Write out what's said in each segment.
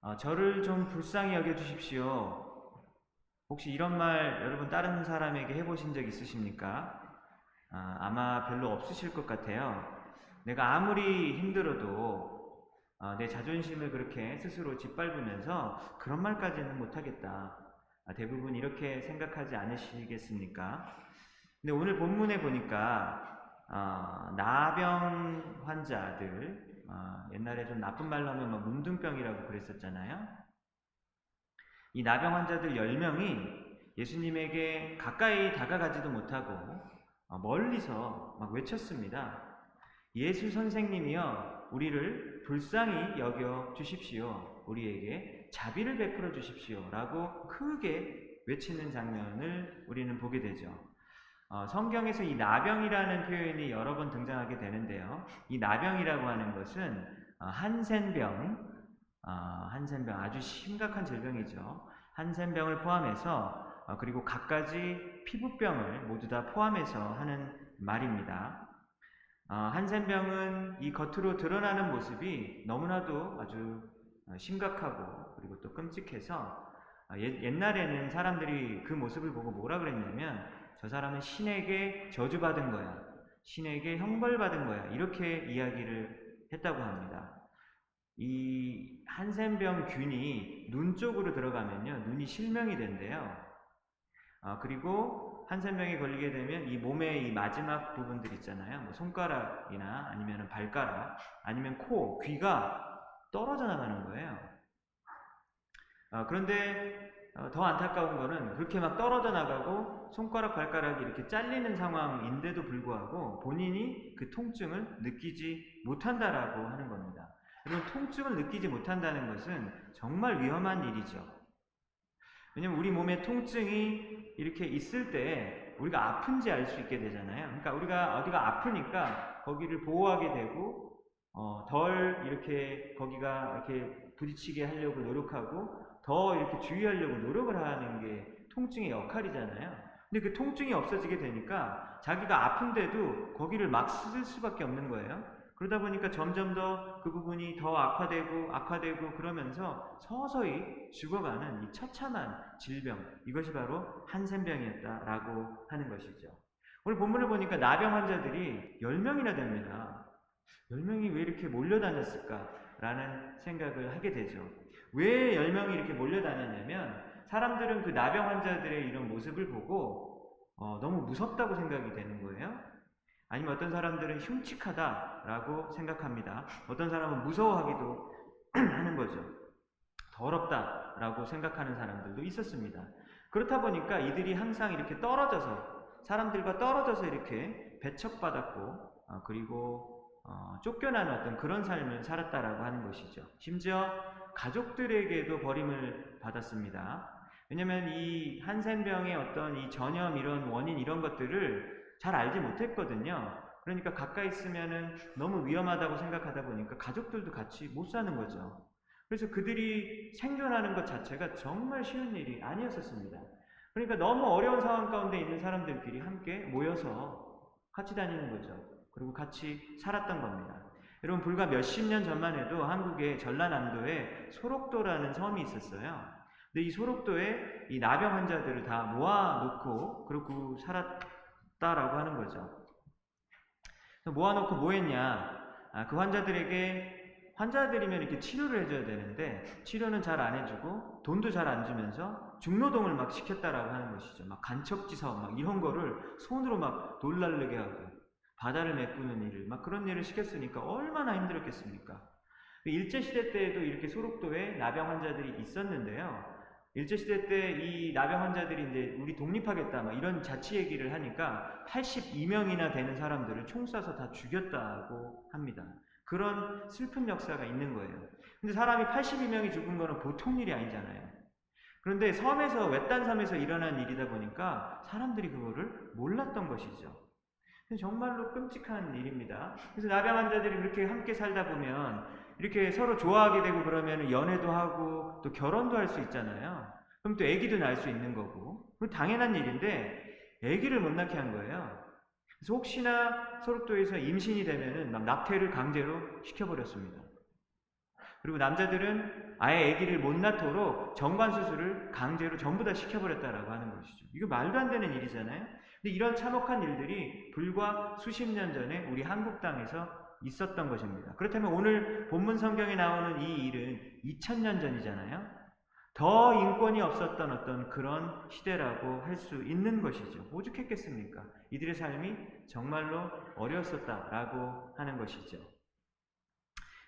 어, 저를 좀 불쌍히 여겨 주십시오. 혹시 이런 말 여러분 다른 사람에게 해보신 적 있으십니까? 아, 마 별로 없으실 것 같아요. 내가 아무리 힘들어도 어, 내 자존심을 그렇게 스스로 짓밟으면서 그런 말까지는 못하겠다. 아, 대부분 이렇게 생각하지 않으시겠습니까? 근데 오늘 본문에 보니까 어, 나병 환자들 어, 옛날에 좀 나쁜 말로 하면 뭐 문둥병이라고 그랬었잖아요. 이 나병 환자들 10명이 예수님에게 가까이 다가가지도 못하고 어, 멀리서 막 외쳤습니다. 예수 선생님이여 우리를 불쌍히 여겨 주십시오. 우리에게 자비를 베풀어 주십시오. 라고 크게 외치는 장면을 우리는 보게 되죠. 어, 성경에서 이 나병이라는 표현이 여러 번 등장하게 되는데요. 이 나병이라고 하는 것은 어, 한센병, 어, 한센병 아주 심각한 질병이죠. 한센병을 포함해서 어, 그리고 갖가지 피부병을 모두 다 포함해서 하는 말입니다. 어, 한센병은 이 겉으로 드러나는 모습이 너무나도 아주 어, 심각하고 그리고 또 끔찍해서 어, 옛날에는 사람들이 그 모습을 보고 뭐라 그랬냐면 저 사람은 신에게 저주받은 거야. 신에게 형벌받은 거야. 이렇게 이야기를 했다고 합니다. 이 한센병 균이 눈 쪽으로 들어가면요. 눈이 실명이 된대요. 아, 그리고 한센병에 걸리게 되면 이 몸의 이 마지막 부분들 있잖아요. 뭐 손가락이나 아니면 발가락, 아니면 코, 귀가 떨어져 나가는 거예요. 아, 그런데 어, 더 안타까운 거는 그렇게 막 떨어져 나가고 손가락 발가락이 이렇게 잘리는 상황인데도 불구하고 본인이 그 통증을 느끼지 못한다라고 하는 겁니다. 여러분 통증을 느끼지 못한다는 것은 정말 위험한 일이죠. 왜냐면 우리 몸에 통증이 이렇게 있을 때 우리가 아픈지 알 수 있게 되잖아요. 그러니까 우리가 어디가 아프니까 거기를 보호하게 되고 어, 덜 이렇게 거기가 이렇게 부딪히게 하려고 노력하고 더 이렇게 주의하려고 노력을 하는 게 통증의 역할이잖아요. 근데 그 통증이 없어지게 되니까 자기가 아픈데도 거기를 막 쓸 수밖에 없는 거예요. 그러다 보니까 점점 더 그 부분이 더 악화되고 악화되고 그러면서 서서히 죽어가는 이 처참한 질병 이것이 바로 한센병이었다라고 하는 것이죠. 오늘 본문을 보니까 나병 환자들이 10명이나 됩니다. 10명이 왜 이렇게 몰려다녔을까라는 생각을 하게 되죠. 왜 10명이 이렇게 몰려다녔냐면 사람들은 그 나병 환자들의 이런 모습을 보고 어, 너무 무섭다고 생각이 되는 거예요. 아니면 어떤 사람들은 흉측하다라고 생각합니다. 어떤 사람은 무서워하기도 하는 거죠. 더럽다라고 생각하는 사람들도 있었습니다. 그렇다 보니까 이들이 항상 이렇게 떨어져서 사람들과 떨어져서 이렇게 배척받았고 어, 그리고 어, 쫓겨나는 어떤 그런 삶을 살았다라고 하는 것이죠. 심지어 가족들에게도 버림을 받았습니다. 왜냐하면 이 한센병의 어떤 이 전염 이런 원인 이런 것들을 잘 알지 못했거든요. 그러니까 가까이 있으면은 너무 위험하다고 생각하다 보니까 가족들도 같이 못 사는 거죠. 그래서 그들이 생존하는 것 자체가 정말 쉬운 일이 아니었었습니다. 그러니까 너무 어려운 상황 가운데 있는 사람들끼리 함께 모여서 같이 다니는 거죠. 그리고 같이 살았던 겁니다. 여러분 불과 몇십 년 전만 해도 한국의 전라남도에 소록도라는 섬이 있었어요. 근데 이 소록도에 이 나병 환자들을 다 모아놓고 그러고 살았다라고 하는 거죠. 모아놓고 뭐 했냐? 아, 그 환자들에게 환자들이면 이렇게 치료를 해줘야 되는데 치료는 잘 안 해주고 돈도 잘 안 주면서 중노동을 막 시켰다라고 하는 것이죠. 막 간척지 사업 막 이런 거를 손으로 막 돌날르게 하고 바다를 메꾸는 일을 막 그런 일을 시켰으니까 얼마나 힘들었겠습니까? 일제 시대 때에도 이렇게 소록도에 나병 환자들이 있었는데요. 일제 시대 때 이 나병 환자들이 이제 우리 독립하겠다 막 이런 자치 얘기를 하니까 82명이나 되는 사람들을 총 쏴서 다 죽였다고 합니다. 그런 슬픈 역사가 있는 거예요. 근데 사람이 82명이 죽은 거는 보통 일이 아니잖아요. 그런데 섬에서 외딴 섬에서 일어난 일이다 보니까 사람들이 그거를 몰랐던 것이죠. 정말로 끔찍한 일입니다. 그래서 나병 환자들이 그렇게 함께 살다 보면 이렇게 서로 좋아하게 되고 그러면 연애도 하고 또 결혼도 할 수 있잖아요. 그럼 또 아기도 낳을 수 있는 거고. 그 당연한 일인데 아기를 못 낳게 한 거예요. 그래서 혹시나 소록도에서 임신이 되면은 막 낙태를 강제로 시켜버렸습니다. 그리고 남자들은 아예 아기를 못 낳도록 정관 수술을 강제로 전부 다 시켜버렸다라고 하는 것이죠. 이거 말도 안 되는 일이잖아요. 이런 참혹한 일들이 불과 수십 년 전에 우리 한국 땅에서 있었던 것입니다. 그렇다면 오늘 본문 성경에 나오는 이 일은 2000년 전이잖아요. 더 인권이 없었던 어떤 그런 시대라고 할 수 있는 것이죠. 오죽했겠습니까? 이들의 삶이 정말로 어려웠었다라고 하는 것이죠.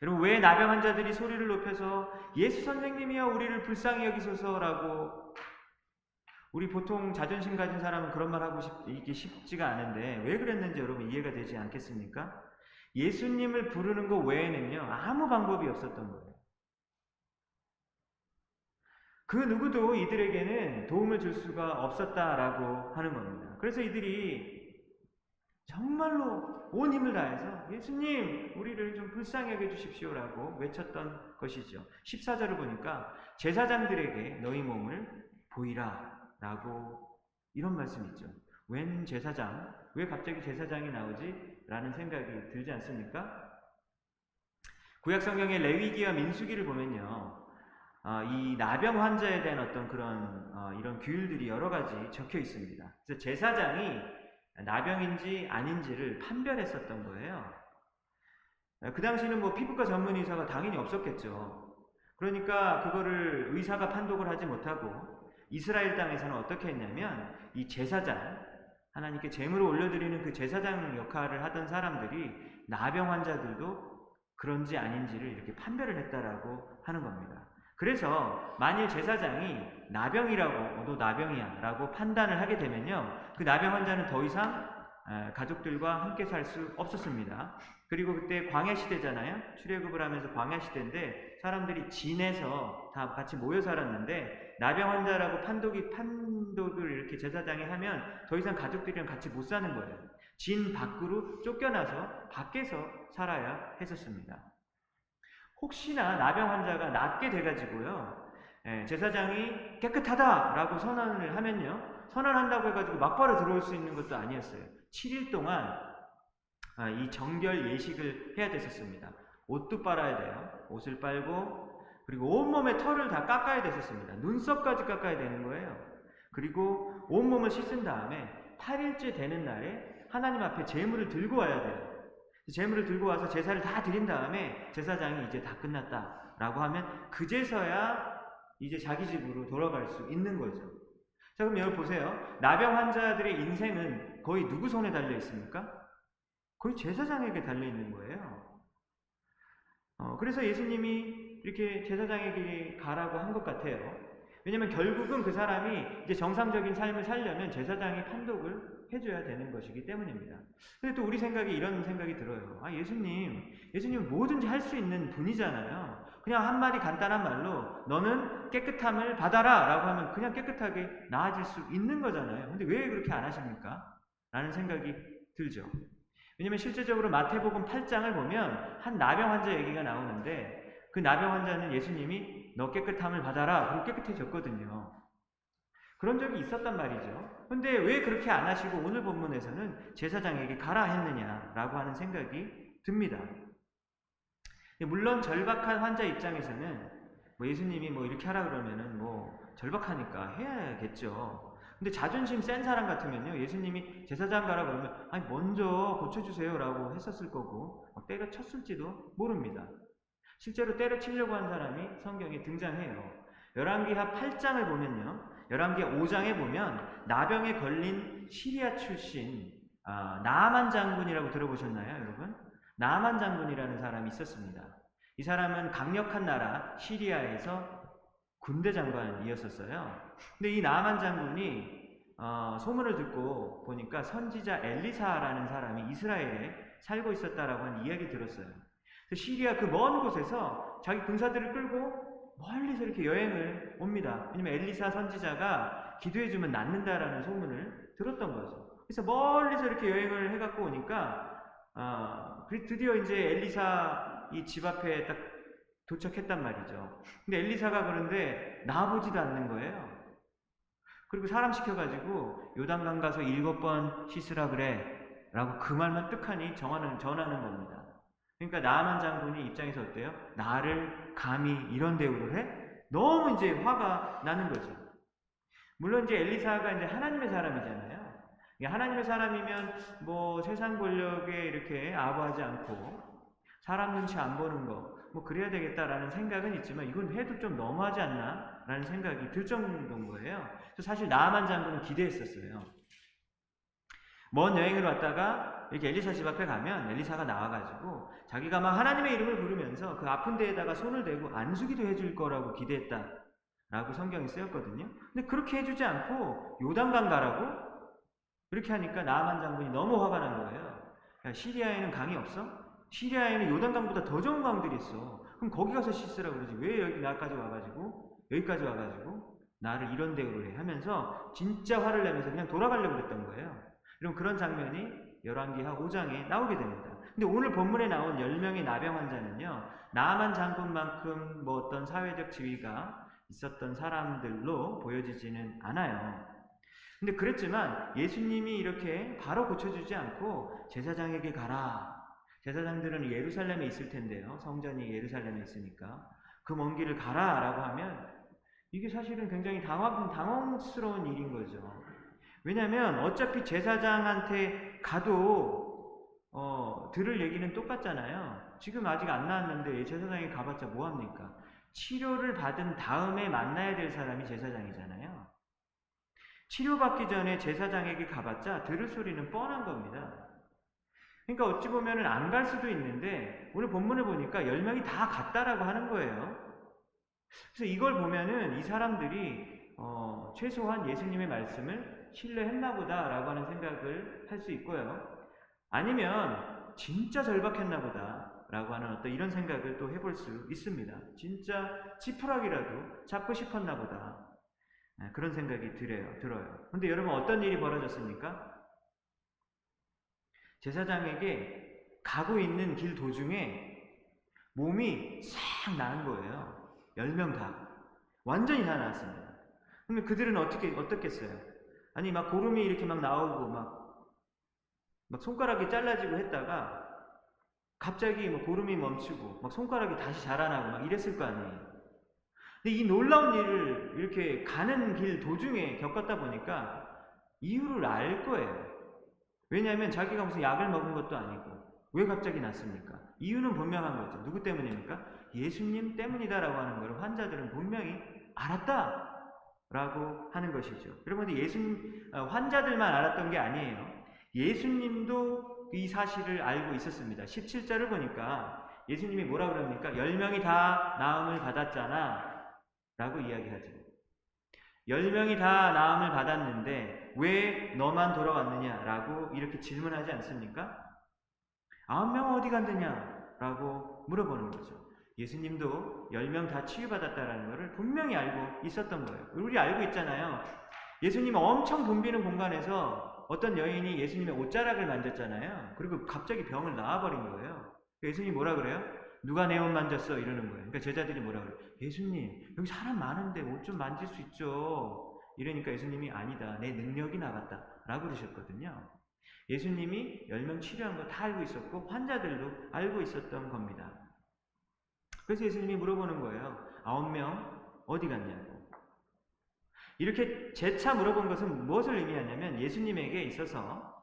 여러분, 왜 나병 환자들이 소리를 높여서 예수 선생님이여 우리를 불쌍히 여기소서라고 우리 보통 자존심 가진 사람은 그런 말 하고 싶기 쉽지가 않은데 왜 그랬는지 여러분 이해가 되지 않겠습니까? 예수님을 부르는 것 외에는요 아무 방법이 없었던 거예요. 그 누구도 이들에게는 도움을 줄 수가 없었다라고 하는 겁니다. 그래서 이들이 정말로 온 힘을 다해서 예수님 우리를 좀 불쌍히 여겨 주십시오라고 외쳤던 것이죠. 14절을 보니까 제사장들에게 너희 몸을 보이라 라고 이런 말씀이 있죠. 웬 제사장? 왜 갑자기 제사장이 나오지? 라는 생각이 들지 않습니까? 구약 성경의 레위기와 민수기를 보면요. 어, 이 나병 환자에 대한 어떤 그런 어, 이런 규율들이 여러 가지 적혀 있습니다. 그래서 제사장이 나병인지 아닌지를 판별했었던 거예요. 그 당시는 뭐 피부과 전문 의사가 당연히 없었겠죠. 그러니까 그거를 의사가 판독을 하지 못하고 이스라엘 땅에서는 어떻게 했냐면 이 제사장 하나님께 제물을 올려드리는 그 제사장 역할을 하던 사람들이 나병 환자들도 그런지 아닌지를 이렇게 판별을 했다라고 하는 겁니다. 그래서 만일 제사장이 나병이라고 어, 너 나병이야 라고 판단을 하게 되면요 그 나병 환자는 더 이상 가족들과 함께 살 수 없었습니다. 그리고 그때 광야 시대잖아요. 출애굽을 하면서 광야 시대인데 사람들이 진에서 다 같이 모여 살았는데 나병 환자라고 판독이 판독을 이렇게 제사장이 하면 더 이상 가족들이랑 같이 못 사는 거예요. 진 밖으로 쫓겨나서 밖에서 살아야 했었습니다. 혹시나 나병 환자가 낫게 돼가지고요. 예, 제사장이 깨끗하다라고 선언을 하면요. 선언한다고 해가지고 막바로 들어올 수 있는 것도 아니었어요. 7일 동안 아, 이 정결 예식을 해야 됐었습니다. 옷도 빨아야 돼요. 옷을 빨고 그리고 온몸에 털을 다 깎아야 됐었습니다. 눈썹까지 깎아야 되는 거예요. 그리고 온몸을 씻은 다음에 8일째 되는 날에 하나님 앞에 재물을 들고 와야 돼요. 재물을 들고 와서 제사를 다 드린 다음에 제사장이 이제 다 끝났다 라고 하면 그제서야 이제 자기 집으로 돌아갈 수 있는 거죠. 자, 그럼 여러분 보세요. 나병 환자들의 인생은 거의 누구 손에 달려 있습니까? 거의 제사장에게 달려 있는 거예요. 어, 그래서 예수님이 이렇게 제사장에게 가라고 한 것 같아요. 왜냐면 결국은 그 사람이 이제 정상적인 삶을 살려면 제사장이 판독을 해줘야 되는 것이기 때문입니다. 근데 또 우리 생각에 이런 생각이 들어요. 아, 예수님, 예수님 뭐든지 할 수 있는 분이잖아요. 그냥 한마디 간단한 말로 너는 깨끗함을 받아라 라고 하면 그냥 깨끗하게 나아질 수 있는 거잖아요. 근데 왜 그렇게 안 하십니까? 라는 생각이 들죠. 왜냐면 실제적으로 마태복음 8장을 보면 한 나병 환자 얘기가 나오는데 그 나병 환자는 예수님이 너 깨끗함을 받아라 그리고 깨끗해졌거든요. 그런 적이 있었단 말이죠. 근데 왜 그렇게 안 하시고 오늘 본문에서는 제사장에게 가라 했느냐라고 하는 생각이 듭니다. 물론 절박한 환자 입장에서는 뭐 예수님이 뭐 이렇게 하라 그러면은 뭐 절박하니까 해야겠죠. 근데 자존심 센 사람 같으면요 예수님이 제사장 가라 그러면 아니 먼저 고쳐주세요라고 했었을 거고 때려쳤을지도 모릅니다. 실제로 때려치려고 한 사람이 성경에 등장해요. 열왕기하 8장을 보면요. 열왕기 5장에 보면 나병에 걸린 시리아 출신 아, 나만 장군이라고 들어보셨나요, 여러분? 나만 장군이라는 사람이 있었습니다. 이 사람은 강력한 나라 시리아에서 군대 장관이었었어요. 근데 이 나만 장군이 어, 소문을 듣고 보니까 선지자 엘리사라는 사람이 이스라엘에 살고 있었다라고 하는 이야기 들었어요. 시리아 그 먼 곳에서 자기 군사들을 끌고 멀리서 이렇게 여행을 옵니다. 왜냐면 엘리사 선지자가 기도해주면 낫는다라는 소문을 들었던 거죠. 그래서 멀리서 이렇게 여행을 해갖고 오니까 어, 드디어 이제 엘리사 이 집 앞에 딱 도착했단 말이죠. 근데 엘리사가 그런데 나보지도 않는 거예요. 그리고 사람 시켜가지고 요단강 가서 일곱 번 씻으라 그래 라고 그 말만 뜻하니 정하는, 전하는 겁니다. 그러니까 나만 장군이 입장에서 어때요? 나를 감히 이런 대우를 해? 너무 이제 화가 나는 거죠. 물론 이제 엘리사가 이제 하나님의 사람이잖아요. 하나님의 사람이면 뭐 세상 권력에 이렇게 아부하지 않고 사람 눈치 안 보는 거, 뭐 그래야 되겠다라는 생각은 있지만 이건 해도 좀 너무하지 않나? 라는 생각이 들 정도인 거예요. 사실 나만 장군은 기대했었어요. 먼 여행을 왔다가 이렇게 엘리사 집 앞에 가면 엘리사가 나와가지고 자기가 막 하나님의 이름을 부르면서 그 아픈 데에다가 손을 대고 안수기도 해줄 거라고 기대했다. 라고 성경이 쓰였거든요. 근데 그렇게 해주지 않고 요단강 가라고 그렇게 하니까 나만 장군이 너무 화가 난 거예요. 야, 시리아에는 강이 없어? 시리아에는 요단강보다 더 좋은 강들이 있어. 그럼 거기 가서 씻으라고 그러지. 왜 여기 나까지 와가지고 여기까지 와가지고 나를 이런 대우를 해 하면서 진짜 화를 내면서 그냥 돌아가려고 그랬던 거예요. 그럼 그런 장면이 열왕기하 5장에 나오게 됩니다. 근데 오늘 본문에 나온 10명의 나병 환자는요. 나만 장군만큼 뭐 어떤 사회적 지위가 있었던 사람들로 보여지지는 않아요. 근데 그랬지만 예수님이 이렇게 바로 고쳐주지 않고 제사장에게 가라. 제사장들은 예루살렘에 있을 텐데요. 성전이 예루살렘에 있으니까. 그 먼 길을 가라. 라고 하면 이게 사실은 굉장히 당황, 당황스러운 일인 거죠. 왜냐하면 어차피 제사장한테 가도 어, 들을 얘기는 똑같잖아요. 지금 아직 안 나왔는데 제사장에 가봤자 뭐 합니까? 치료를 받은 다음에 만나야 될 사람이 제사장이잖아요. 치료받기 전에 제사장에게 가봤자 들을 소리는 뻔한 겁니다. 그러니까 어찌 보면 안갈 수도 있는데 오늘 본문을 보니까 10명이 다 갔다라고 하는 거예요. 그래서 이걸 보면은 이 사람들이 어, 최소한 예수님의 말씀을 신뢰했나 보다라고 하는 생각을 할 수 있고요. 아니면 진짜 절박했나 보다라고 하는 어떤 이런 생각을 또 해볼 수 있습니다. 진짜 지푸라기라도 잡고 싶었나 보다. 네, 그런 생각이 들어요. 들어요. 근데 여러분 어떤 일이 벌어졌습니까? 제사장에게 가고 있는 길 도중에 몸이 싹 나은 거예요. 10명 다. 완전히 다 나았습니다. 그러면 그들은 어떻게, 어떻겠어요? 아니, 막 고름이 이렇게 막 나오고, 막, 막 손가락이 잘라지고 했다가, 갑자기 뭐 고름이 멈추고, 막 손가락이 다시 자라나고, 막 이랬을 거 아니에요. 근데 이 놀라운 일을 이렇게 가는 길 도중에 겪었다 보니까 이유를 알 거예요. 왜냐하면 자기가 무슨 약을 먹은 것도 아니고 왜 갑자기 났습니까? 이유는 분명한 거죠. 누구 때문입니까? 예수님 때문이다라고 하는 걸 환자들은 분명히 알았다 라고 하는 것이죠. 여러분, 예수님 어, 환자들만 알았던 게 아니에요. 예수님도 이 사실을 알고 있었습니다. 17절을 보니까 예수님이 뭐라 그럽니까? 10명이 다 나음을 받았잖아. 라고 이야기하죠. 열 명이 다 나음을 받았는데 왜 너만 돌아왔느냐? 라고 이렇게 질문하지 않습니까? 아홉 명 어디 갔느냐? 라고 물어보는 거죠. 예수님도 열 명 다 치유받았다라는 것을 분명히 알고 있었던 거예요. 우리 알고 있잖아요. 예수님 엄청 붐비는 공간에서 어떤 여인이 예수님의 옷자락을 만졌잖아요. 그리고 갑자기 병을 나아버린 거예요. 예수님 뭐라 그래요? 누가 내 옷 만졌어? 이러는 거예요. 그러니까 제자들이 뭐라 그래요? 예수님, 여기 사람 많은데 옷 좀 만질 수 있죠? 이러니까 예수님이 아니다. 내 능력이 나갔다. 라고 그러셨거든요. 예수님이 10명 치료한 거 다 알고 있었고, 환자들도 알고 있었던 겁니다. 그래서 예수님이 물어보는 거예요. 아홉 명 어디 갔냐고. 이렇게 재차 물어본 것은 무엇을 의미하냐면 예수님에게 있어서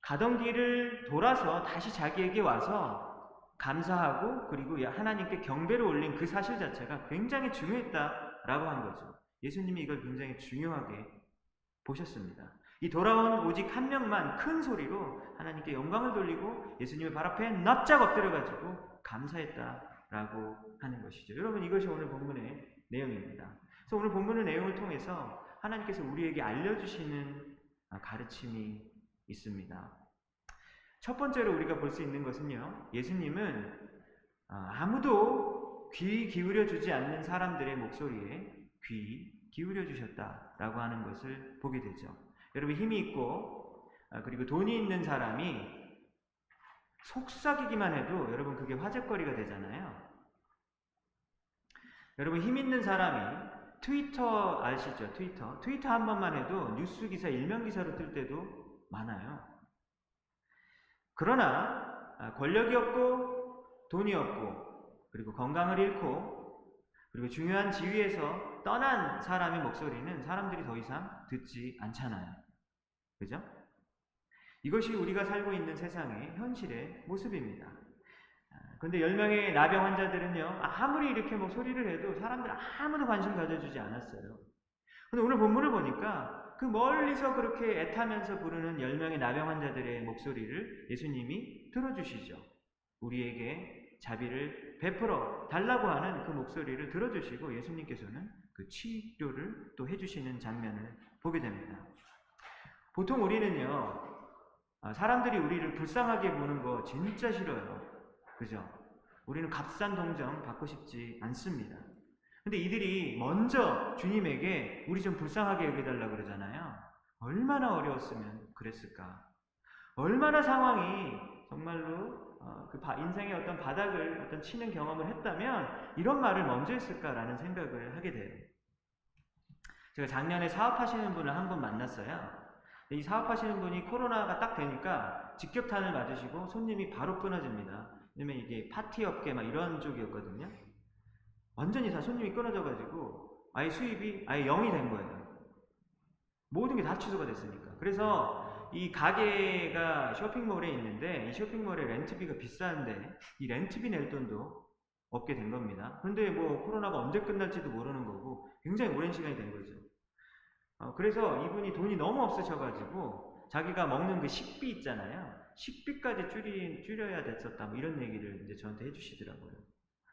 가던 길을 돌아서 다시 자기에게 와서 감사하고 그리고 하나님께 경배를 올린 그 사실 자체가 굉장히 중요했다라고 한 거죠. 예수님이 이걸 굉장히 중요하게 보셨습니다. 이 돌아온 오직 한 명만 큰 소리로 하나님께 영광을 돌리고 예수님의 발 앞에 납작 엎드려가지고 감사했다라고 하는 것이죠. 여러분 이것이 오늘 본문의 내용입니다. 그래서 오늘 본문의 내용을 통해서 하나님께서 우리에게 알려주시는 가르침이 있습니다. 첫 번째로 우리가 볼 수 있는 것은요, 예수님은 아, 아무도 귀 기울여 주지 않는 사람들의 목소리에 귀 기울여 주셨다라고 하는 것을 보게 되죠. 여러분 힘이 있고 아, 그리고 돈이 있는 사람이 속삭이기만 해도 여러분 그게 화제거리가 되잖아요. 여러분 힘 있는 사람이 트위터 아시죠? 트위터. 트위터 한 번만 해도 뉴스 기사 일면 기사로 뜰 때도 많아요. 그러나 아, 권력이 없고 돈이 없고 그리고 건강을 잃고 그리고 중요한 지위에서 떠난 사람의 목소리는 사람들이 더 이상 듣지 않잖아요. 그죠? 이것이 우리가 살고 있는 세상의 현실의 모습입니다. 그런데 10명의 나병 환자들은요, 아무리 이렇게 뭐 소리를 해도 사람들 아무도 관심 가져주지 않았어요. 근데 오늘 본문을 보니까 그 멀리서 그렇게 애타면서 부르는 10명의 나병 환자들의 목소리를 예수님이 들어주시죠. 우리에게 자비를 베풀어 달라고 하는 그 목소리를 들어주시고 예수님께서는 그 치료를 또 해주시는 장면을 보게 됩니다. 보통 우리는요, 아, 사람들이 우리를 불쌍하게 보는 거 진짜 싫어요. 그죠? 우리는 값싼 동정 받고 싶지 않습니다. 근데 이들이 먼저 주님에게 우리 좀 불쌍하게 여겨달라고 그러잖아요. 얼마나 어려웠으면 그랬을까? 얼마나 상황이 정말로 어, 그 인생의 어떤 바닥을 어떤 치는 경험을 했다면 이런 말을 먼저 했을까라는 생각을 하게 돼요. 제가 작년에 사업하시는 분을 한 분 만났어요. 이 사업하시는 분이 코로나가 딱 되니까 직격탄을 맞으시고 손님이 바로 끊어집니다. 왜냐면 이게 파티 업계 막 이런 쪽이었거든요. 완전히 다 손님이 끊어져가지고 아예 수입이 아예 0이 된 거예요. 모든 게 다 취소가 됐으니까. 그래서 이 가게가 쇼핑몰에 있는데 이 쇼핑몰에 렌트비가 비싼데 이 렌트비 낼 돈도 없게 된 겁니다. 그런데 뭐 코로나가 언제 끝날지도 모르는 거고 굉장히 오랜 시간이 된 거죠. 어, 그래서 이분이 돈이 너무 없으셔가지고 자기가 먹는 그 식비 있잖아요. 식비까지 줄이, 줄여야 됐었다. 뭐 이런 얘기를 이제 저한테 해주시더라고요.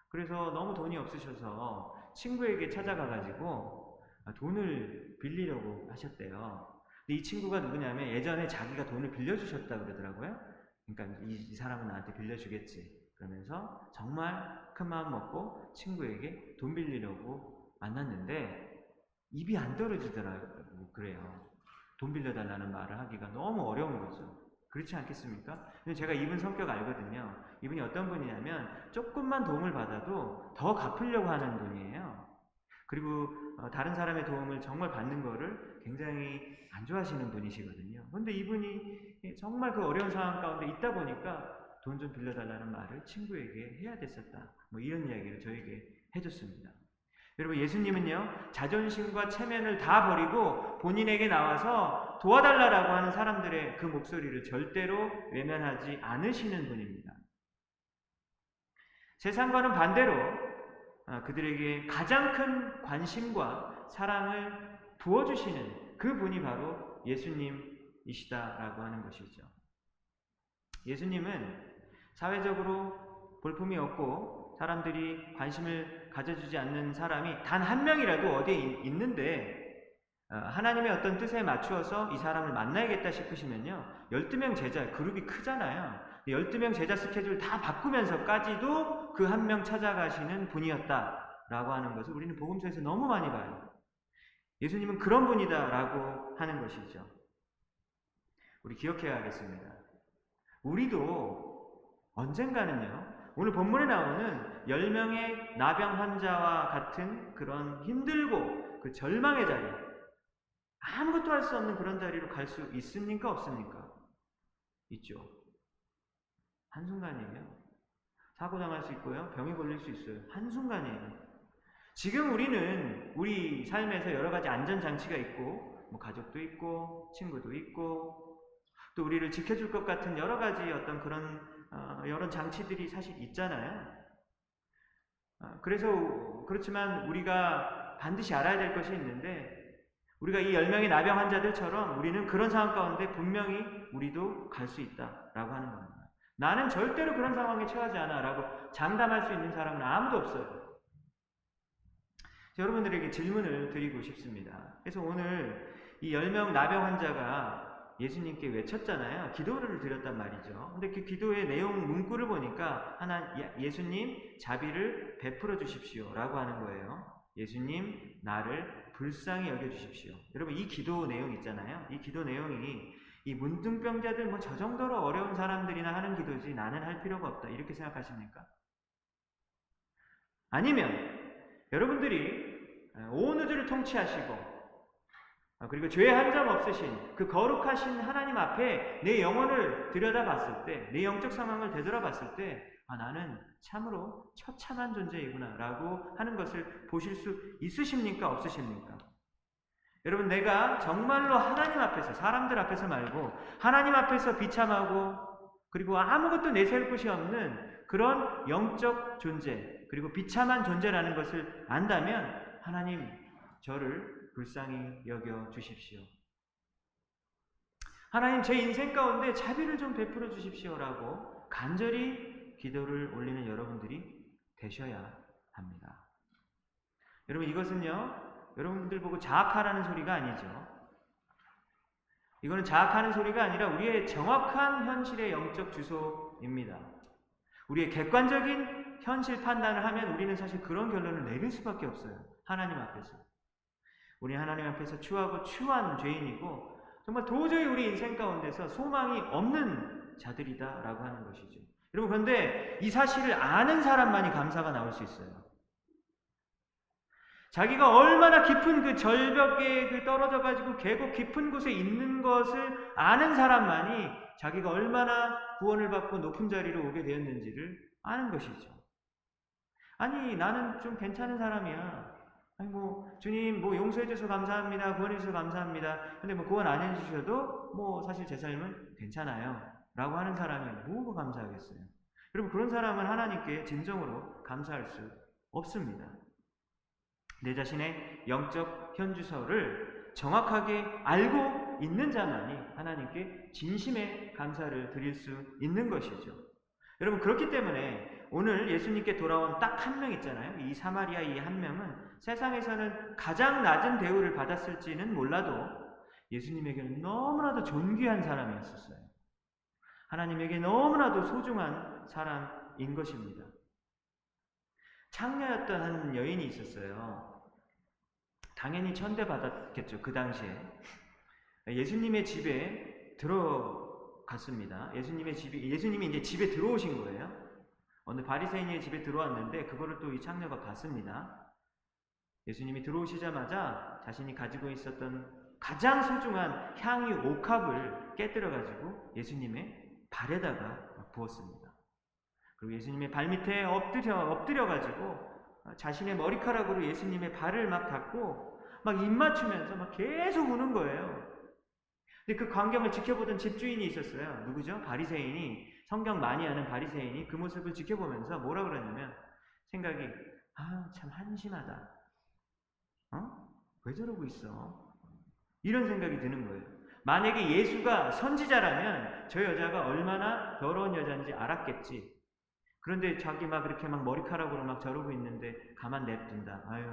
그래서 너무 돈이 없으셔서 친구에게 찾아가가지고 돈을 빌리려고 하셨대요. 근데 이 친구가 누구냐면 예전에 자기가 돈을 빌려주셨다 그러더라고요. 그러니까 이, 이 사람은 나한테 빌려주겠지. 그러면서 정말 큰 마음 먹고 친구에게 돈 빌리려고 만났는데 입이 안 떨어지더라고요. 그래요. 돈 빌려달라는 말을 하기가 너무 어려운 거죠. 그렇지 않겠습니까? 근데 제가 이분 성격 알거든요. 이분이 어떤 분이냐면 조금만 도움을 받아도 더 갚으려고 하는 분이에요. 그리고 어, 다른 사람의 도움을 정말 받는 거를 굉장히 안 좋아하시는 분이시거든요. 그런데 이분이 정말 그 어려운 상황 가운데 있다 보니까 돈 좀 빌려달라는 말을 친구에게 해야 됐었다. 뭐 이런 이야기를 저에게 해줬습니다. 여러분 예수님은요 자존심과 체면을 다 버리고 본인에게 나와서 도와달라라고 하는 사람들의 그 목소리를 절대로 외면하지 않으시는 분입니다. 세상과는 반대로 아, 그들에게 가장 큰 관심과 사랑을 부어주시는 그 분이 바로 예수님이시다라고 하는 것이죠. 예수님은 사회적으로 볼품이 없고 사람들이 관심을 가져주지 않는 사람이 단 한 명이라도 어디에 있는데 어, 하나님의 어떤 뜻에 맞추어서 이 사람을 만나야겠다 싶으시면요. 12명 제자, 그룹이 크잖아요. 12명 제자 스케줄 다 바꾸면서까지도 그 한 명 찾아가시는 분이었다라고 하는 것을 우리는 복음서에서 너무 많이 봐요. 예수님은 그런 분이다라고 하는 것이죠. 우리 기억해야겠습니다. 우리도 언젠가는요, 오늘 본문에 나오는 10명의 나병 환자와 같은 그런 힘들고 그 절망의 자리, 아무것도 할 수 없는 그런 자리로 갈 수 있습니까? 없습니까? 있죠. 한순간이에요. 사고 당할 수 있고요. 병에 걸릴 수 있어요. 한순간이에요. 지금 우리는 우리 삶에서 여러 가지 안전장치가 있고, 뭐 가족도 있고, 친구도 있고, 또 우리를 지켜줄 것 같은 여러 가지 어떤 그런 어, 여러 장치들이 사실 있잖아요. 어, 그래서 그렇지만 우리가 반드시 알아야 될 것이 있는데 우리가 이 10명의 나병 환자들처럼 우리는 그런 상황 가운데 분명히 우리도 갈 수 있다라고 하는 겁니다. 나는 절대로 그런 상황에 처하지 않아 라고 장담할 수 있는 사람은 아무도 없어요. 여러분들에게 질문을 드리고 싶습니다. 그래서 오늘 이 10명 나병 환자가 예수님께 외쳤잖아요. 기도를 드렸단 말이죠. 근데 그 기도의 내용 문구를 보니까 하나 예수님 자비를 베풀어 주십시오 라고 하는 거예요. 예수님 나를 불쌍히 여겨 주십시오. 여러분 이 기도 내용 있잖아요. 이 기도 내용이 이 문둥병자들 뭐 저 정도로 어려운 사람들이나 하는 기도지 나는 할 필요가 없다. 이렇게 생각하십니까? 아니면 여러분들이 온 우주를 통치하시고 아, 그리고 죄 한 점 없으신 그 거룩하신 하나님 앞에 내 영혼을 들여다봤을 때, 내 영적 상황을 되돌아봤을 때, 아, 나는 참으로 처참한 존재이구나 라고 하는 것을 보실 수 있으십니까? 없으십니까? 여러분, 내가 정말로 하나님 앞에서, 사람들 앞에서 말고, 하나님 앞에서 비참하고, 그리고 아무것도 내세울 것이 없는 그런 영적 존재, 그리고 비참한 존재라는 것을 안다면, 하나님, 저를 불쌍히 여겨 주십시오. 하나님, 제 인생 가운데 자비를 좀 베풀어 주십시오라고 간절히 기도를 올리는 여러분들이 되셔야 합니다. 여러분, 이것은요, 여러분들 보고 자학하라는 소리가 아니죠. 이거는 자학하는 소리가 아니라 우리의 정확한 현실의 영적 주소입니다. 우리의 객관적인 현실 판단을 하면 우리는 사실 그런 결론을 내릴 수밖에 없어요. 하나님 앞에서. 우리 하나님 앞에서 추하고 추한 죄인이고 정말 도저히 우리 인생 가운데서 소망이 없는 자들이다라고 하는 것이죠. 여러분 그런데 이 사실을 아는 사람만이 감사가 나올 수 있어요. 자기가 얼마나 깊은 그 절벽에 그 떨어져 가지고 계곡 깊은 곳에 있는 것을 아는 사람만이 자기가 얼마나 구원을 받고 높은 자리로 오게 되었는지를 아는 것이죠. 아니 나는 좀 괜찮은 사람이야. 아니 뭐 주님 뭐 용서해 주셔서 감사합니다. 구원해 주셔서 감사합니다. 근데 뭐 구원 안 해 주셔도 뭐 사실 제 삶은 괜찮아요. 라고 하는 사람이 뭐고 감사하겠어요. 여러분 그런 사람은 하나님께 진정으로 감사할 수 없습니다. 내 자신의 영적 현주소를 정확하게 알고 있는 자만이 하나님께 진심의 감사를 드릴 수 있는 것이죠. 여러분 그렇기 때문에 오늘 예수님께 돌아온 딱 한 명 있잖아요. 이 사마리아 이 한 명은 세상에서는 가장 낮은 대우를 받았을지는 몰라도 예수님에게는 너무나도 존귀한 사람이었었어요. 하나님에게 너무나도 소중한 사람인 것입니다. 창녀였던 한 여인이 있었어요. 당연히 천대받았겠죠. 그 당시에. 예수님의 집에 들어갔습니다. 예수님의 집이, 예수님이 이제 집에 들어오신 거예요. 어느 바리새인의 집에 들어왔는데 그거를 또 이 창녀가 봤습니다. 예수님이 들어오시자마자 자신이 가지고 있었던 가장 소중한 향유 옥합을 깨뜨려 가지고 예수님의 발에다가 부었습니다. 그리고 예수님의 발밑에 엎드려 엎드려 가지고 자신의 머리카락으로 예수님의 발을 막 닦고 막 입 맞추면서 막 계속 우는 거예요. 근데 그 광경을 지켜보던 집주인이 있었어요. 누구죠? 바리새인이 성경 많이 아는 바리새인이 그 모습을 지켜보면서 뭐라 그러냐면 생각이 아 참 한심하다. 어? 왜 저러고 있어? 이런 생각이 드는 거예요. 만약에 예수가 선지자라면 저 여자가 얼마나 더러운 여자인지 알았겠지. 그런데 자기 막 그렇게 막 머리카락으로 막 저러고 있는데 가만 냅둔다. 아유,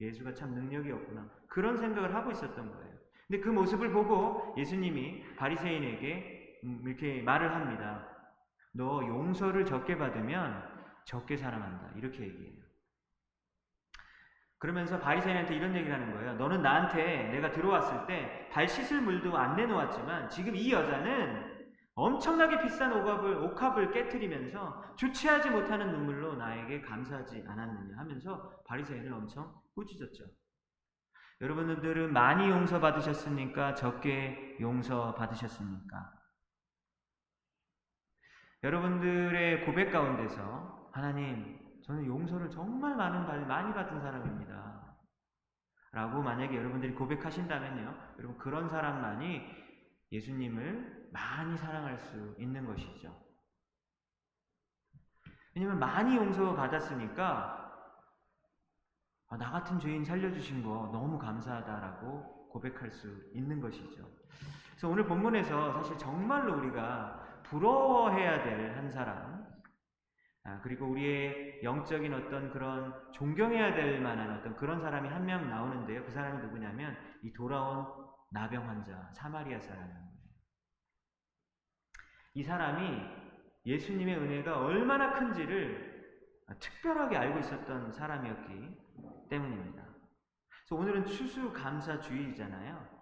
예수가 참 능력이 없구나. 그런 생각을 하고 있었던 거예요. 근데 그 모습을 보고 예수님이 바리새인에게 음, 이렇게 말을 합니다. 너 용서를 적게 받으면 적게 사랑한다. 이렇게 얘기해요. 그러면서 바리새인한테 이런 얘기를 하는 거예요. 너는 나한테 내가 들어왔을 때 발 씻을 물도 안 내놓았지만 지금 이 여자는 엄청나게 비싼 옥합을, 옥합을 깨뜨리면서 주체하지 못하는 눈물로 나에게 감사하지 않았느냐 하면서 바리새인을 엄청 꾸짖었죠. 여러분들은 많이 용서 받으셨습니까? 적게 용서 받으셨습니까? 여러분들의 고백 가운데서 하나님, 저는 용서를 정말 많은 많이 받은 사람입니다. 라고 만약에 여러분들이 고백하신다면요. 여러분 그런 사람만이 예수님을 많이 사랑할 수 있는 것이죠. 왜냐면 많이 용서 받았으니까 아, 나 같은 죄인 살려주신 거 너무 감사하다라고 고백할 수 있는 것이죠. 그래서 오늘 본문에서 사실 정말로 우리가 부러워해야 될 한 사람, 아, 그리고 우리의 영적인 어떤 그런 존경해야 될 만한 어떤 그런 사람이 한 명 나오는데요. 그 사람이 누구냐면 이 돌아온 나병 환자 사마리아 사람입니다. 이 사람이 예수님의 은혜가 얼마나 큰지를 특별하게 알고 있었던 사람이었기 때문입니다. 그래서 오늘은 추수감사주의잖아요.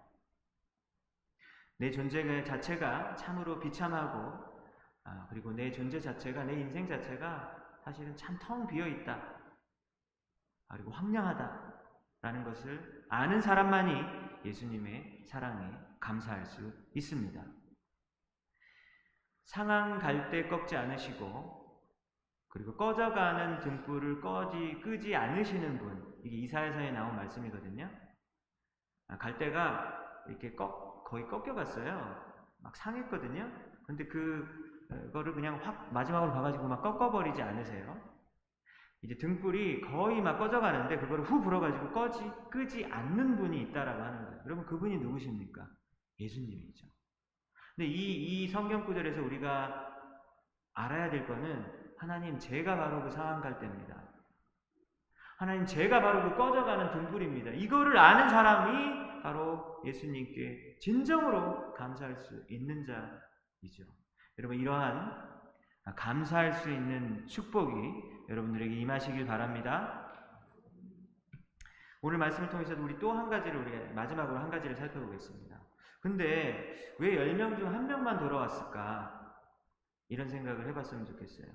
내 존재 자체가 참으로 비참하고 아, 그리고 내 존재 자체가 내 인생 자체가 사실은 참 텅 비어 있다. 그리고 황량하다 라는 것을 아는 사람만이 예수님의 사랑에 감사할 수 있습니다. 상황 갈 때 꺾지 않으시고 그리고 꺼져가는 등불을 꺼지 끄지 않으시는 분 이게 이사야서에 나온 말씀이거든요. 아, 갈대가 이렇게 꺾, 거의 꺾여갔어요. 막 상했거든요. 근데 그, 그거를 그냥 확 마지막으로 봐가지고 막 꺾어버리지 않으세요. 이제 등불이 거의 막 꺼져가는데 그거를 후 불어가지고 꺼지 끄지 않는 분이 있다라고 하는 거예요. 여러분 그분이 누구십니까? 예수님이죠. 근데 이, 이 성경 구절에서 우리가 알아야 될 거는 하나님 제가 바로 그 상한 갈대입니다. 하나님 제가 바로 그 꺼져가는 등불입니다. 이거를 아는 사람이 바로 예수님께 진정으로 감사할 수 있는 자이죠. 여러분 이러한 감사할 수 있는 축복이 여러분들에게 임하시길 바랍니다. 오늘 말씀을 통해서도 우리 또 한 가지를 우리 마지막으로 한 가지를 살펴보겠습니다. 근데 왜 10명 중 한 명만 돌아왔을까? 이런 생각을 해봤으면 좋겠어요.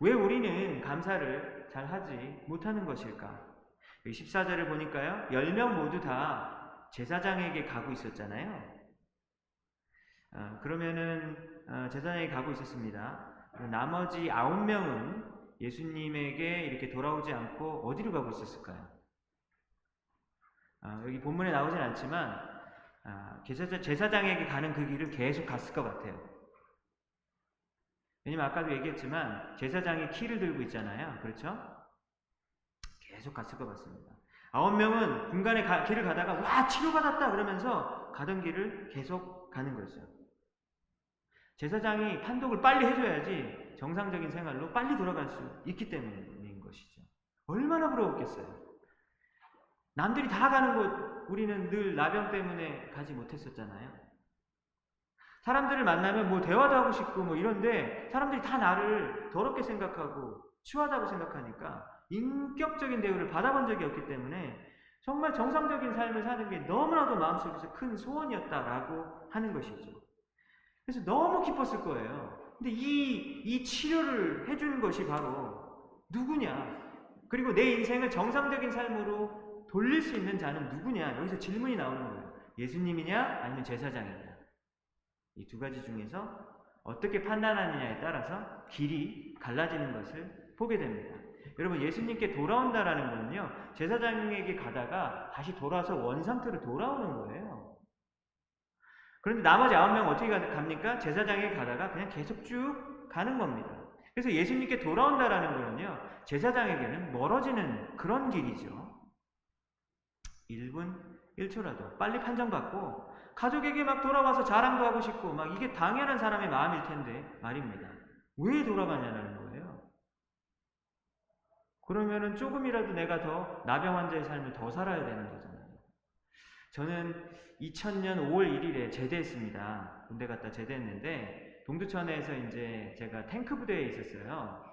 왜 우리는 감사를 잘 하지 못하는 것일까? 14절을 보니까요. 10명 모두 다 제사장에게 가고 있었잖아요. 어, 그러면은 어, 제사장에게 가고 있었습니다. 나머지 9명은 예수님에게 이렇게 돌아오지 않고 어디로 가고 있었을까요? 어, 여기 본문에 나오진 않지만 아, 제사장에게 가는 그 길을 계속 갔을 것 같아요. 왜냐면 아까도 얘기했지만 제사장이 키를 들고 있잖아요. 그렇죠? 계속 갔을 것 같습니다. 아홉 명은 중간에 가, 길을 가다가 와 치료받았다 그러면서 가던 길을 계속 가는 거죠. 제사장이 판독을 빨리 해줘야지 정상적인 생활로 빨리 돌아갈 수 있기 때문인 것이죠. 얼마나 부러웠겠어요. 남들이 다 가는 곳 우리는 늘 나병 때문에 가지 못했었잖아요. 사람들을 만나면 뭐 대화도 하고 싶고 뭐 이런데 사람들이 다 나를 더럽게 생각하고 추하다고 생각하니까 인격적인 대우를 받아본 적이 없기 때문에 정말 정상적인 삶을 사는 게 너무나도 마음속에서 큰 소원이었다라고 하는 것이죠. 그래서 너무 기뻤을 거예요. 근데 이, 이 치료를 해주는 것이 바로 누구냐? 그리고 내 인생을 정상적인 삶으로 돌릴 수 있는 자는 누구냐? 여기서 질문이 나오는 거예요. 예수님이냐? 아니면 제사장이냐? 이 두 가지 중에서 어떻게 판단하느냐에 따라서 길이 갈라지는 것을 보게 됩니다. 여러분 예수님께 돌아온다라는 거는요 제사장에게 가다가 다시 돌아서 원상태로 돌아오는 거예요. 그런데 나머지 아홉 명 어떻게 갑니까? 제사장에게 가다가 그냥 계속 쭉 가는 겁니다. 그래서 예수님께 돌아온다라는 거는요 제사장에게는 멀어지는 그런 길이죠. 1분 1초라도 빨리 판정받고 가족에게 막 돌아와서 자랑도 하고 싶고 막 이게 당연한 사람의 마음일 텐데 말입니다. 왜 돌아가냐는 거예요. 그러면은 조금이라도 내가 더 나병 환자의 삶을 더 살아야 되는 거잖아요. 저는 2000년 5월 1일에 제대했습니다. 군대 갔다 제대했는데 동두천에서 이제 제가 탱크 부대에 있었어요.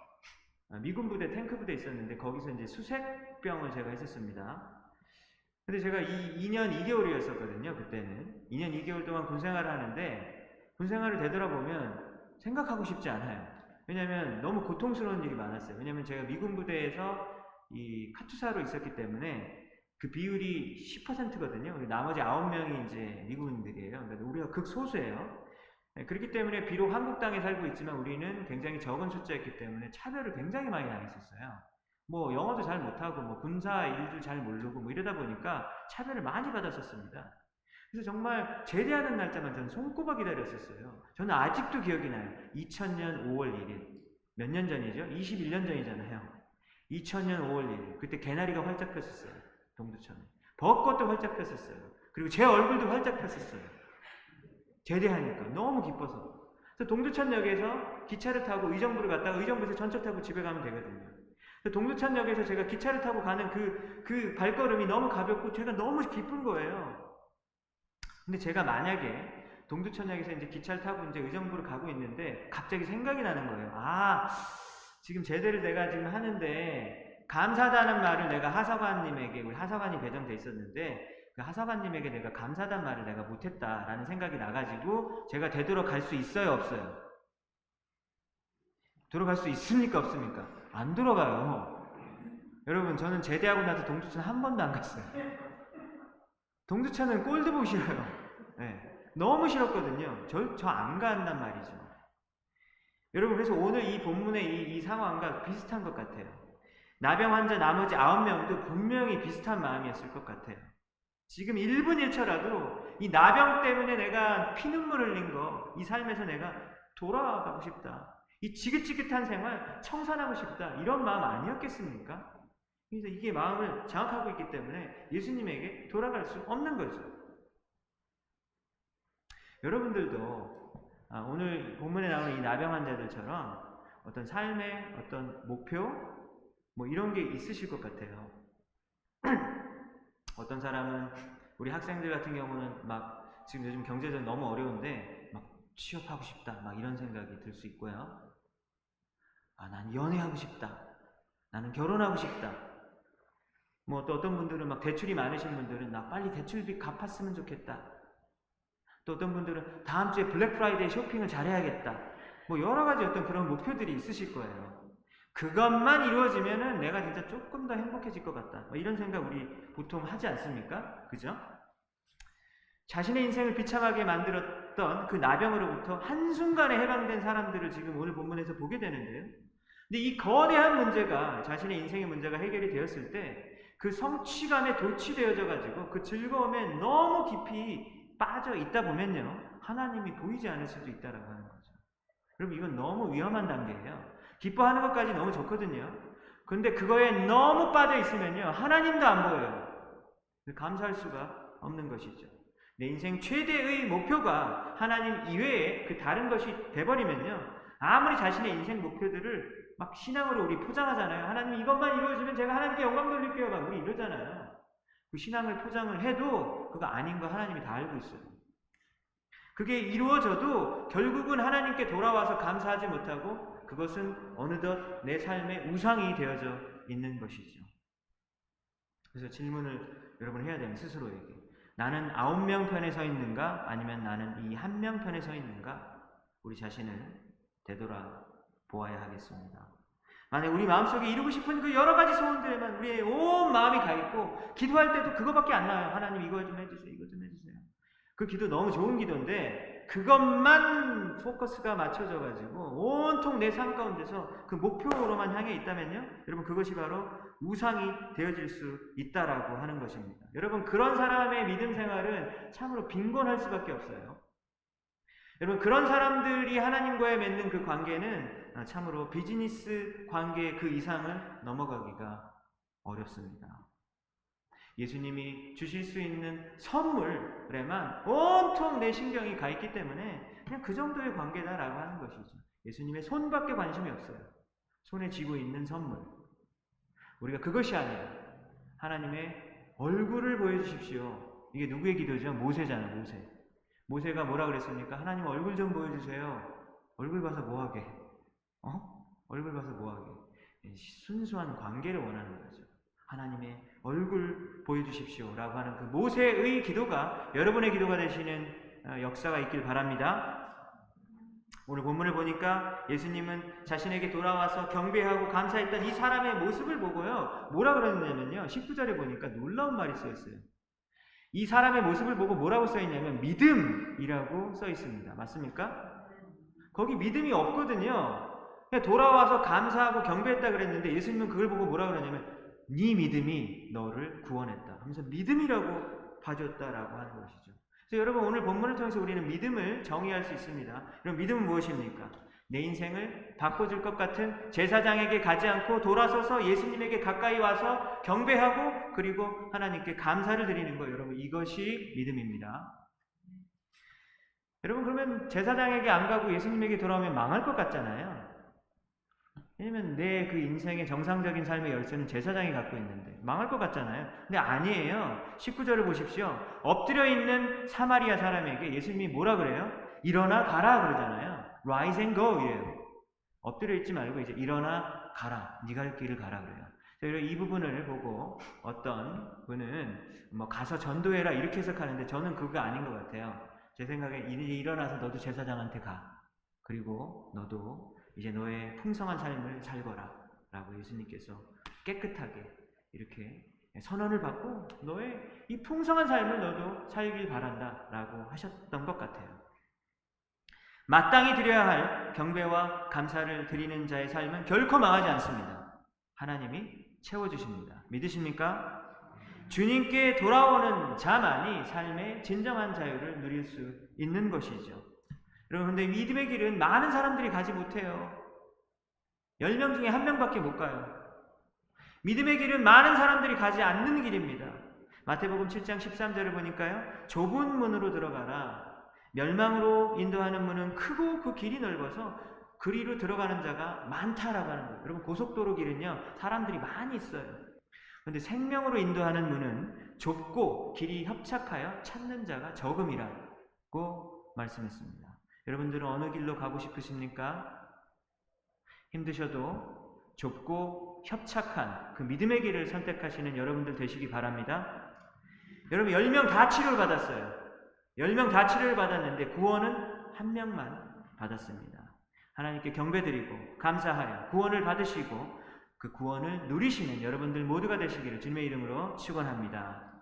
아, 미군 부대 탱크 부대에 있었는데 거기서 이제 수색병을 제가 했었습니다. 근데 제가 이 2년 2개월이었었거든요, 그때는. 2년 2개월 동안 군 생활을 하는데, 군 생활을 되돌아보면 생각하고 싶지 않아요. 왜냐면 너무 고통스러운 일이 많았어요. 왜냐면 제가 미군 부대에서 이 카투사로 있었기 때문에 그 비율이 10%거든요. 나머지 9명이 이제 미군들이에요. 그러니까 우리가 극소수예요. 네, 그렇기 때문에 비록 한국 땅에 살고 있지만 우리는 굉장히 적은 숫자였기 때문에 차별을 굉장히 많이 당했었어요. 뭐 영어도 잘 못하고 뭐 군사 일도 잘 모르고 뭐 이러다 보니까 차별을 많이 받았었습니다. 그래서 정말 제대하는 날짜만 저는 손꼽아 기다렸었어요. 저는 아직도 기억이 나요. 2000년 5월 1일. 몇 년 전이죠? 21년 전이잖아요. 2000년 5월 1일. 그때 개나리가 활짝 폈었어요. 동두천에. 벚꽃도 활짝 폈었어요. 그리고 제 얼굴도 활짝 폈었어요. 제대하니까. 너무 기뻐서. 그래서 동두천역에서 기차를 타고 의정부를 갔다가 의정부에서 전철 타고 집에 가면 되거든요. 동두천역에서 제가 기차를 타고 가는 그, 그 발걸음이 너무 가볍고 제가 너무 기쁜 거예요. 근데 제가 만약에 동두천역에서 이제 기차를 타고 이제 의정부를 가고 있는데 갑자기 생각이 나는 거예요. 아, 지금 제대를 내가 지금 하는데 감사하다는 말을 내가 하사관님에게 우리 하사관이 배정돼 있었는데 그 하사관님에게 내가 감사하다는 말을 내가 못했다라는 생각이 나가지고 제가 되도록 갈수 있어요 없어요? 들어갈 수 있습니까 없습니까? 안 들어가요. 여러분 저는 제대하고 나서 동두천 한 번도 안 갔어요. 동두천은 꼴도 보기 싫어요. 네. 너무 싫었거든요. 저 저 안 간단 말이죠. 여러분 그래서 오늘 이 본문의 이, 이 상황과 비슷한 것 같아요. 나병 환자 나머지 아홉 명도 분명히 비슷한 마음이었을 것 같아요. 지금 1분 1초라도 이 나병 때문에 내가 피눈물 흘린 거, 이 삶에서 내가 돌아가고 싶다. 이 지긋지긋한 생활 청산하고 싶다. 이런 마음 아니었겠습니까? 그래서 이게 마음을 장악하고 있기 때문에 예수님에게 돌아갈 수 없는 거죠. 여러분들도 아, 오늘 본문에 나오는 이 나병 환자들처럼 어떤 삶의 어떤 목표 뭐 이런 게 있으실 것 같아요. 어떤 사람은 우리 학생들 같은 경우는 막 지금 요즘 경제적으로 너무 어려운데 막 취업하고 싶다 막 이런 생각이 들 수 있고요. 아, 난 연애하고 싶다. 나는 결혼하고 싶다. 뭐 또 어떤 분들은 막 대출이 많으신 분들은 나 빨리 대출비 갚았으면 좋겠다. 또 어떤 분들은 다음 주에 블랙 프라이데이 쇼핑을 잘해야겠다. 뭐 여러 가지 어떤 그런 목표들이 있으실 거예요. 그것만 이루어지면은 내가 진짜 조금 더 행복해질 것 같다. 뭐 이런 생각 우리 보통 하지 않습니까? 그죠? 자신의 인생을 비참하게 만들었던 그 나병으로부터 한순간에 해방된 사람들을 지금 오늘 본문에서 보게 되는데요. 근데 이 거대한 문제가 자신의 인생의 문제가 해결이 되었을 때 그 성취감에 돌취되어져 가지고 그 즐거움에 너무 깊이 빠져 있다 보면요. 하나님이 보이지 않을 수도 있다라고 하는 거죠. 여러분 이건 너무 위험한 단계예요. 기뻐하는 것까지 너무 좋거든요. 근데 그거에 너무 빠져 있으면요. 하나님도 안 보여요. 감사할 수가 없는 것이죠. 내 인생 최대의 목표가 하나님 이외에 그 다른 것이 돼버리면요. 아무리 자신의 인생 목표들을 막 신앙으로 우리 포장하잖아요. 하나님 이것만 이루어지면 제가 하나님께 영광 돌릴게요. 막 우리 이러잖아요. 그 신앙을 포장을 해도 그거 아닌 거 하나님이 다 알고 있어요. 그게 이루어져도 결국은 하나님께 돌아와서 감사하지 못하고 그것은 어느덧 내 삶의 우상이 되어져 있는 것이죠. 그래서 질문을 여러분 해야 되는 스스로에게 나는 아홉 명 편에 서 있는가 아니면 나는 이 한 명 편에 서 있는가 우리 자신을 되돌아 보아야 하겠습니다. 만약 우리 마음속에 이루고 싶은 그 여러 가지 소원들에만 우리의 온 마음이 가 있고 기도할 때도 그거밖에 안 나와요. 하나님 이거 좀 해주세요. 이거 좀 해주세요. 그 기도 너무 좋은 기도인데 그것만 포커스가 맞춰져 가지고 온통 내 삶 가운데서 그 목표로만 향해 있다면요. 여러분 그것이 바로 우상이 되어질 수 있다라고 하는 것입니다. 여러분 그런 사람의 믿음 생활은 참으로 빈곤할 수밖에 없어요. 여러분 그런 사람들이 하나님과의 맺는 그 관계는 참으로 비즈니스 관계 그 이상을 넘어가기가 어렵습니다. 예수님이 주실 수 있는 선물에만 온통 내 신경이 가 있기 때문에 그냥 그 정도의 관계다라고 하는 것이죠. 예수님의 손밖에 관심이 없어요. 손에 쥐고 있는 선물. 우리가 그것이 아니라 하나님의 얼굴을 보여주십시오. 이게 누구의 기도죠? 모세잖아요, 모세. 모세가 뭐라 그랬습니까? 하나님 얼굴 좀 보여주세요. 얼굴 봐서 뭐하게? 어? 얼굴 봐서 뭐하게? 순수한 관계를 원하는 거죠. 하나님의 얼굴 보여주십시오. 라고 하는 그 모세의 기도가 여러분의 기도가 되시는 역사가 있길 바랍니다. 오늘 본문을 보니까 예수님은 자신에게 돌아와서 경배하고 감사했던 이 사람의 모습을 보고요. 뭐라 그러느냐면요. 19절에 보니까 놀라운 말이 써 있어요. 이 사람의 모습을 보고 뭐라고 써 있냐면 믿음이라고 써 있습니다. 맞습니까? 거기 믿음이 없거든요. 돌아와서 감사하고 경배했다 그랬는데 예수님은 그걸 보고 뭐라 그러냐면 네 믿음이 너를 구원했다. 하면서 믿음이라고 봐줬다라고 하는 것이죠. 여러분 오늘 본문을 통해서 우리는 믿음을 정의할 수 있습니다. 그럼 믿음은 무엇입니까? 내 인생을 바꿔줄 것 같은 제사장에게 가지 않고 돌아서서 예수님에게 가까이 와서 경배하고 그리고 하나님께 감사를 드리는 거 여러분 이것이 믿음입니다. 여러분 그러면 제사장에게 안 가고 예수님에게 돌아오면 망할 것 같잖아요. 왜냐면 내 그 인생의 정상적인 삶의 열쇠는 제사장이 갖고 있는데 망할 것 같잖아요. 근데 아니에요. 19절을 보십시오. 엎드려 있는 사마리아 사람에게 예수님이 뭐라 그래요? 일어나 가라 그러잖아요. Rise and go 이래요. 엎드려 있지 말고 이제 일어나 가라. 네가 갈 길을 가라 그래요. 이 부분을 보고 어떤 분은 뭐 가서 전도해라 이렇게 해석하는데 저는 그거 아닌 것 같아요. 제 생각에 이제 일어나서 너도 제사장한테 가. 그리고 너도 이제 너의 풍성한 삶을 살거라. 라고 예수님께서 깨끗하게 이렇게 선언을 받고 너의 이 풍성한 삶을 너도 살길 바란다. 라고 하셨던 것 같아요. 마땅히 드려야 할 경배와 감사를 드리는 자의 삶은 결코 망하지 않습니다. 하나님이 채워주십니다. 믿으십니까? 주님께 돌아오는 자만이 삶의 진정한 자유를 누릴 수 있는 것이죠. 근데 믿음의 길은 많은 사람들이 가지 못해요. 10명 중에 한 명밖에 못 가요. 믿음의 길은 많은 사람들이 가지 않는 길입니다. 마태복음 7장 13절을 보니까요. 좁은 문으로 들어가라. 멸망으로 인도하는 문은 크고 그 길이 넓어서 그리로 들어가는 자가 많다라고 하는 거예요. 여러분 고속도로 길은요. 사람들이 많이 있어요. 그런데 생명으로 인도하는 문은 좁고 길이 협착하여 찾는 자가 적음이라고 말씀했습니다. 여러분들은 어느 길로 가고 싶으십니까? 힘드셔도 좁고 협착한 그 믿음의 길을 선택하시는 여러분들 되시기 바랍니다. 여러분 10명 다 치료를 받았어요. 10명 다 치료를 받았는데 구원은 한 명만 받았습니다. 하나님께 경배드리고 감사하여 구원을 받으시고 그 구원을 누리시는 여러분들 모두가 되시기를 주님의 이름으로 축원합니다.